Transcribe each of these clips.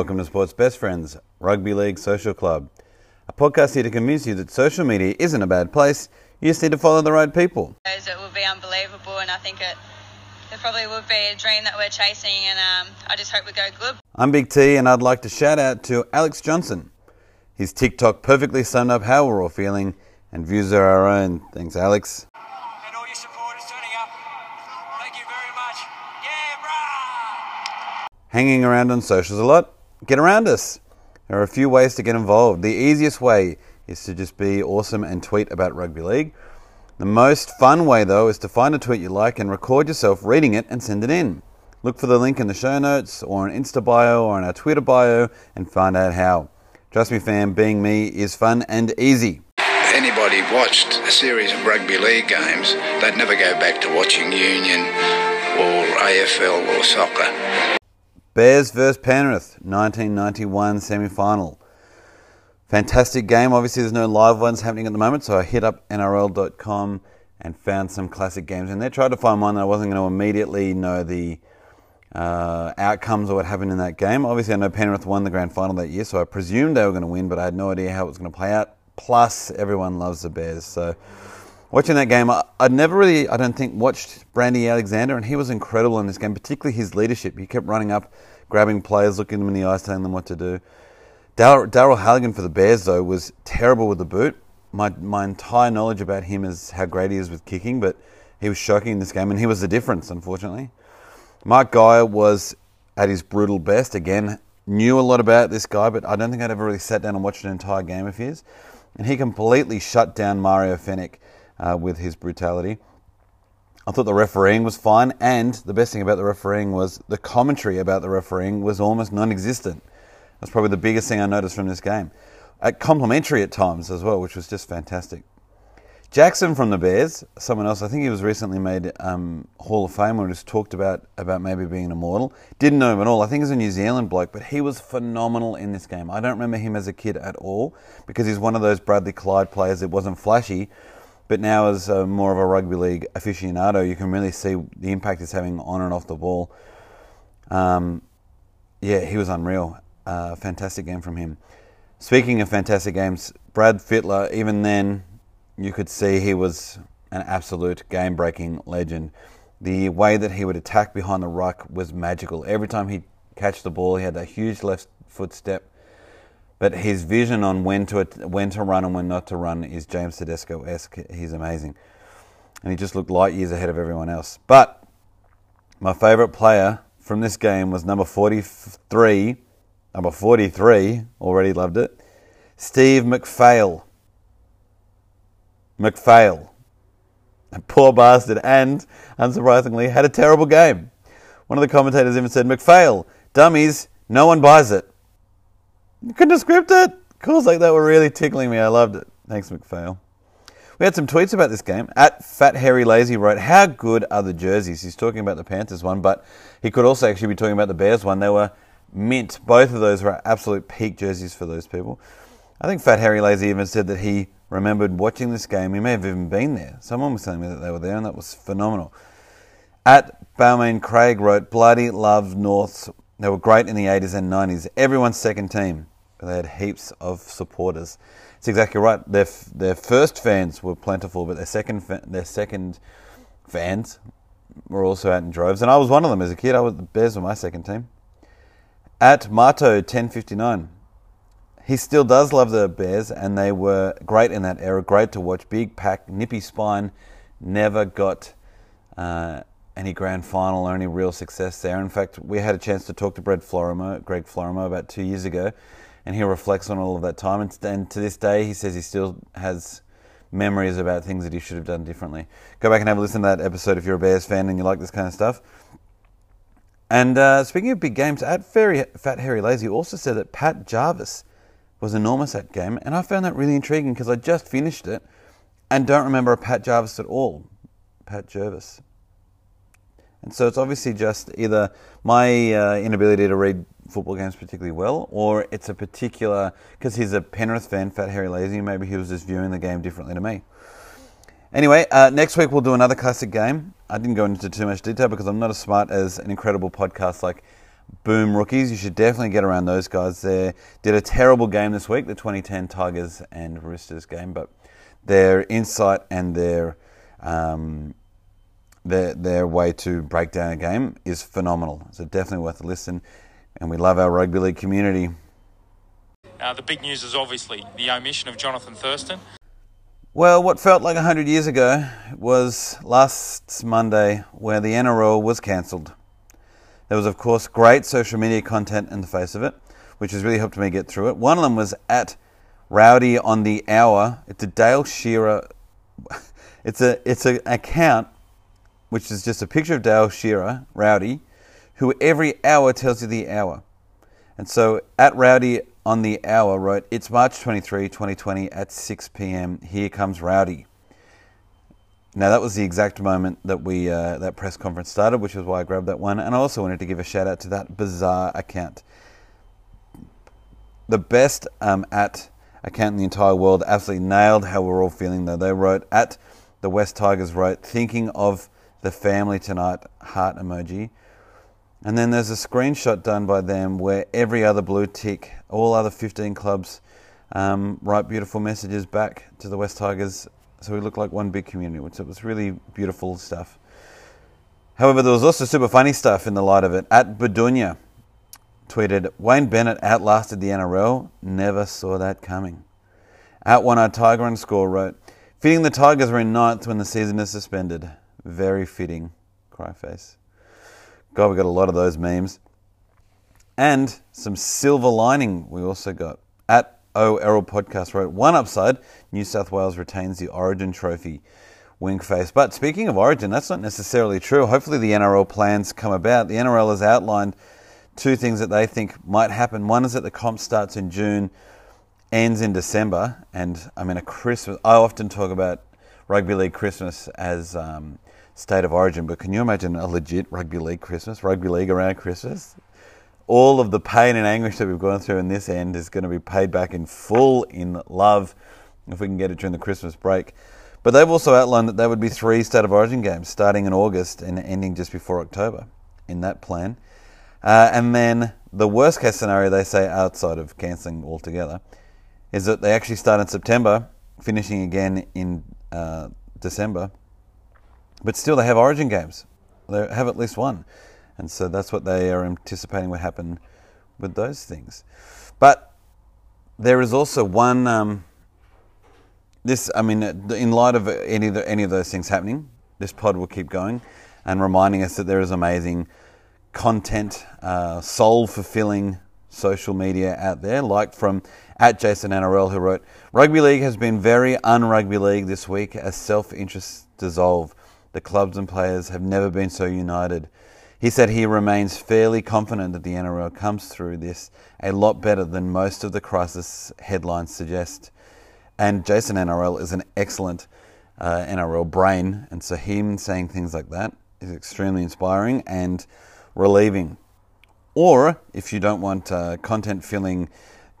Hello and welcome to Sports Best Friends, Rugby League Social Club. A podcast here to convince you that social media isn't a bad place, you just need to follow the right people. It would be unbelievable, and I think it, it probably would be a dream that we're chasing, and um, I just hope we go good. I'm Big T and I'd like to shout out to Alex Johnson. His TikTok perfectly summed up how we're all feeling, and views are our own. Thanks, Alex. and all your supporters turning up. Thank you very much. Yeah, brah! Hanging around on socials a lot? Get around us. There are a few ways to get involved. The easiest way is to just be awesome and tweet about rugby league. The most fun way, though, is to find a tweet you like and record yourself reading it and send it in. Look for the link in the show notes or an Insta bio or in our Twitter bio and find out how. Trust me, fam, being me is fun and easy. anybody watched a series of rugby league games, they'd never go back to watching Union or AFL or soccer. Bears versus Penrith, 1991 semi final. Fantastic game. Obviously, there's no live ones happening at the moment, so I hit up NRL.com and found some classic games in there. Tried to find one that I wasn't going to immediately know the uh, outcomes or what happened in that game. Obviously, I know Penrith won the grand final that year, so I presumed they were going to win, but I had no idea how it was going to play out. Plus, everyone loves the Bears, so watching that game, I, never really, I don't think, watched Brandy Alexander, and he was incredible in this game, particularly his leadership. He kept running up, grabbing players, looking them in the eyes, telling them what to do. Daryl Halligan for the Bears, though, was terrible with the boot. My, my entire knowledge about him is how great he is with kicking, but he was shocking in this game, and he was the difference, unfortunately. Mark Geyer was at his brutal best. Again, knew a lot about this guy, but I don't think I'd ever really sat down and watched an entire game of his. And he completely shut down Mario Fenech uh, with his brutality. I thought the refereeing was fine, and the best thing about the refereeing was the commentary about the refereeing was almost non existent. That's probably the biggest thing I noticed from this game. Complimentary at times as well, which was just fantastic. Jackson from the Bears, someone else, I think he was recently made um, Hall of Fame or just talked about, about maybe being immortal. Didn't know him at all. I think he's a New Zealand bloke, but he was phenomenal in this game. I don't remember him as a kid at all because he's one of those Bradley Clyde players that wasn't flashy, but now as uh, more of a rugby league aficionado, you can really see the impact he's having on and off the ball. Um, yeah, he was unreal. Uh, fantastic game from him. Speaking of fantastic games, Brad Fittler, even then, you could see he was an absolute game breaking legend. The way that he would attack behind the ruck was magical. Every time he'd catch the ball, he had that huge left foot step. But his vision on when to when to run and when not to run is James Tedesco esque. He's amazing, and he just looked light years ahead of everyone else. But my favourite player from this game was number forty-three, number forty-three. Already loved it. Steve McPhail. McPhail. A poor bastard, and unsurprisingly, had a terrible game. One of the commentators even said, McPhail, dummies, no one buys it. You couldn't have scripted it. Calls like that were really tickling me. I loved it. Thanks, McPhail. We had some tweets about this game. At Fat Harry Lazy wrote, How good are the jerseys? He's talking about the Panthers one, but he could also actually be talking about the Bears one. They were mint. Both of those were absolute peak jerseys for those people. I think Fat Harry Lazy even said that he remembered watching this game. He may have even been there. Someone was telling me that they were there, and that was phenomenal. At Balmain Craig wrote, Bloody love Norths. They were great in the 80s and 90s. Everyone's second team. They had heaps of supporters. It's exactly right. Their, their first fans were plentiful, but their second their second fans were also out in droves. And I was one of them as a kid. I was the Bears were my second team. At Marto 1059, he still does love the Bears, and they were great in that era. Great to watch. Big pack, nippy spine. Never got uh, any grand final or any real success there. In fact, we had a chance to talk to Greg Florimo, Greg Florimo about two years ago, and he reflects on all of that time. And, and to this day, he says he still has memories about things that he should have done differently. Go back and have a listen to that episode if you're a Bears fan and you like this kind of stuff. And uh, speaking of big games, at Fairy, Fat Harry Lazy also said that Pat Jarvis was enormous at game, and I found that really intriguing because I just finished it and don't remember a Pat Jarvis at all. Pat Jervis. And so it's obviously just either my uh, inability to read football games particularly well, or it's a particular because he's a Penrith fan, Fat Harry Lazy. Maybe he was just viewing the game differently to me. Anyway, uh, next week we'll do another classic game. I didn't go into too much detail because I'm not as smart as an incredible podcast like boom rookies. You should definitely get around those guys. They did a terrible game this week, the 2010 Tigers and Roosters game, but their insight and their um, their their way to break down a game is phenomenal. So definitely worth a listen. And we love our rugby league community. Uh, the big news is obviously the omission of Jonathan Thurston. Well, what felt like 100 years ago was last Monday where the NRL was cancelled. There was, of course, great social media content in the face of it, which has really helped me get through it. One of them was at Rowdy on the Hour. It's a Dale Shearer. It's a it's an account which is just a picture of Dale Shearer, Rowdy, who every hour tells you the hour. And so at Rowdy on the hour wrote, It's March 23, 2020 at 6 p.m. Here comes Rowdy. Now that was the exact moment that we uh, that press conference started, which is why I grabbed that one. And I also wanted to give a shout out to that bizarre account. The best um, at account in the entire world absolutely nailed how we're all feeling though. They wrote at the West Tigers wrote, thinking of the family tonight, heart emoji. And then there's a screenshot done by them where every other blue tick, all other 15 clubs, um, write beautiful messages back to the West Tigers. So we look like one big community, which was really beautiful stuff. However, there was also super funny stuff in the light of it. At Bedunia tweeted, Wayne Bennett outlasted the NRL, never saw that coming. At One Eye Tiger underscore wrote, Fitting the Tigers were in ninth when the season is suspended. Very fitting. Cry face. God, we got a lot of those memes. And some silver lining we also got. At O Errol Podcast wrote, One upside, New South Wales retains the Origin trophy. Wink face. But speaking of Origin, that's not necessarily true. Hopefully the NRL plans come about. The NRL has outlined two things that they think might happen. One is that the comp starts in June ends in December, and I mean a Christmas. I often talk about rugby league Christmas as um, state of origin, but can you imagine a legit rugby league Christmas, rugby league around Christmas? All of the pain and anguish that we've gone through in this end is going to be paid back in full in love if we can get it during the Christmas break. But they've also outlined that there would be three state of origin games starting in August and ending just before October in that plan. Uh, and then the worst case scenario, they say, outside of cancelling altogether, is that they actually start in September, finishing again in uh, December. But still, they have Origin games. They have at least one, and so that's what they are anticipating would happen with those things. But there is also one. Um, this, I mean, in light of any of the, any of those things happening, this pod will keep going and reminding us that there is amazing content, uh, soul fulfilling social media out there, like from at Jason NRL, who wrote, Rugby League has been very un-rugby league this week as self-interests dissolve. The clubs and players have never been so united. He said he remains fairly confident that the NRL comes through this a lot better than most of the crisis headlines suggest. And Jason NRL is an excellent uh, NRL brain, and so him saying things like that is extremely inspiring and relieving. Or if you don't want uh, content filling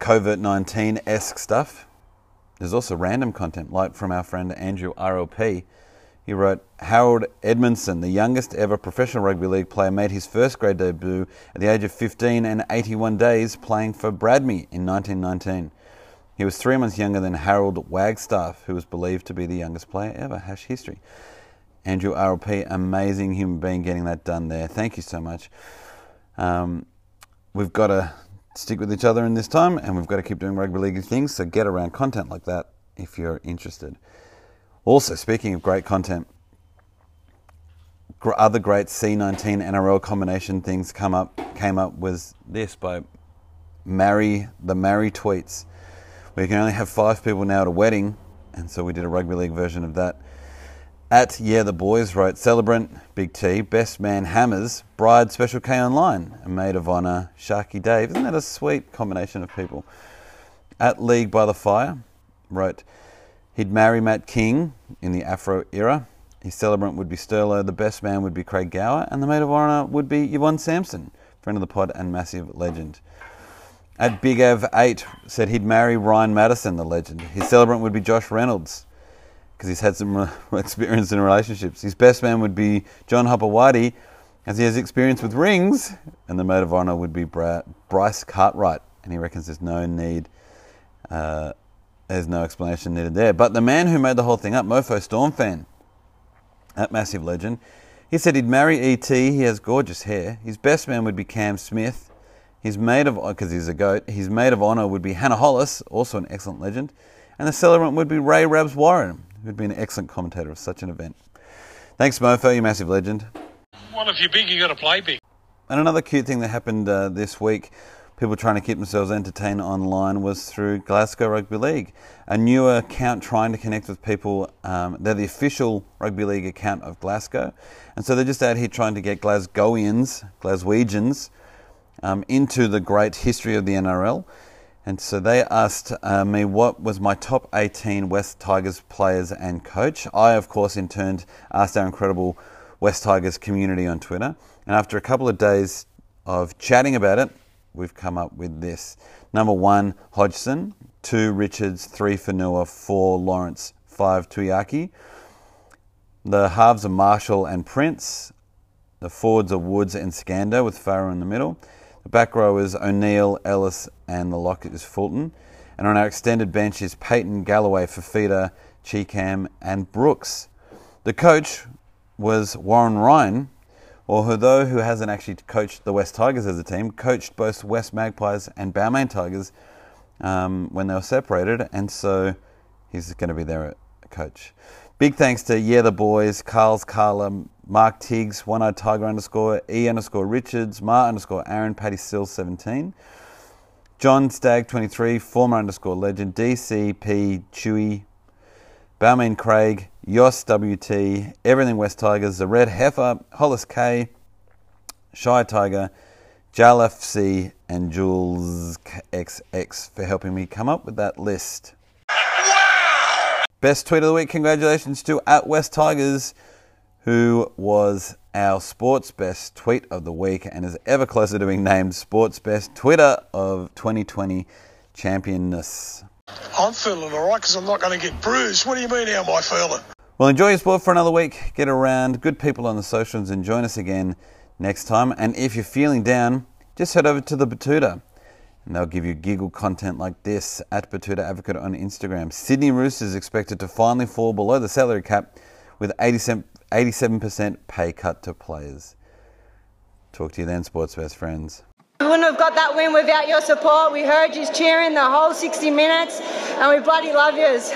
COVID 19 esque stuff. There's also random content, like from our friend Andrew RLP. He wrote Harold Edmondson, the youngest ever professional rugby league player, made his first grade debut at the age of 15 and 81 days playing for Bramley in 1919. He was three months younger than Harold Wagstaff, who was believed to be the youngest player ever. Hash history. Andrew RLP, amazing human being getting that done there. Thank you so much. Um, we've got to stick with each other in this time, and we've got to keep doing rugby league things. So get around content like that if you're interested. Also, speaking of great content, other great C19 NRL combination things come up came up was this by Marry the Marry tweets. We can only have five people now at a wedding, and so we did a rugby league version of that. At Yeah the Boys wrote Celebrant, Big T, Best Man Hammers, Bride Special K Online, a Maid of Honour, Sharky Dave. Isn't that a sweet combination of people? At League by the Fire wrote he'd marry Matt King in the Afro era. His celebrant would be Sterlo, the best man would be Craig Gower, and the Maid of Honour would be Yvonne Sampson, friend of the pod and massive legend. At Big Av 8 said he'd marry Ryan Matterson, the legend. His celebrant would be Josh Reynolds because he's had some experience in relationships. His best man would be John Hopoate, as he has experience with rings, and the maid of honour would be Bryce Cartwright, and he reckons there's no need, uh, there's no explanation needed there. But the man who made the whole thing up, Mofo Storm fan, that massive legend, he said he'd marry ET. He has gorgeous hair. His best man would be Cam Smith. His maid of because he's a goat. His maid of honour would be Hannah Hollis, also an excellent legend, and the celebrant would be Ray Rabs Warren, who'd be an excellent commentator of such an event. Thanks, Mofo, you massive legend. Well, if you're big, you got to play big. And another cute thing that happened uh, this week, people trying to keep themselves entertained online, was through Glasgow Rugby League, a new account trying to connect with people. Um, they're the official rugby league account of Glasgow, and so they're just out here trying to get Glasgowians, Glaswegians, um, into the great history of the NRL. And so they asked uh, me what was my top 18 West Tigers players and coach. I, of course, in turn asked our incredible West Tigers community on Twitter. And after a couple of days of chatting about it, we've come up with this. Number one, Hodgson. Two, Richards. Three, Fanua. Four, Lawrence. Five, Tuiaki. The halves are Marshall and Prince. The forwards are Woods and Scando with Farah in the middle. The back row is O'Neill, Ellis, and the lock is Fulton. And on our extended bench is Peyton, Galloway, Fifita, Cheekham, and Brooks. The coach was Warren Ryan, although who hasn't actually coached the West Tigers as a team, coached both West Magpies and Balmain Tigers um, when they were separated, and so he's going to be their coach. Big thanks to Yeah the Boys, Carl's Carla, Mark Tiggs, One Eyed Tiger underscore, E underscore Richards, Mar underscore Aaron, Patty Still 17, John Stagg 23, former underscore legend, DCP Chewy, Balmain Craig, Yoss WT, Everything West Tigers, The Red Heifer, Hollis K, Shy Tiger, Jal FC, and Jules XX for helping me come up with that list. Wow! Best tweet of the week, congratulations to at West Tigers, who was our sports best tweet of the week and is ever closer to being named sports best Twitter of 2020 championness. I'm feeling all right because I'm not going to get bruised. What do you mean, how am I feeling? Well, enjoy your sport for another week. Get around good people on the socials and join us again next time. And if you're feeling down, just head over to the Betoota and they'll give you giggle content like this at Betoota Advocate on Instagram. Sydney Roosters expected to finally fall below the salary cap with 87, 87% pay cut to players. Talk to you then, sports best friends. We wouldn't have got that win without your support. We heard you cheering the whole 60 minutes, and we bloody love yous.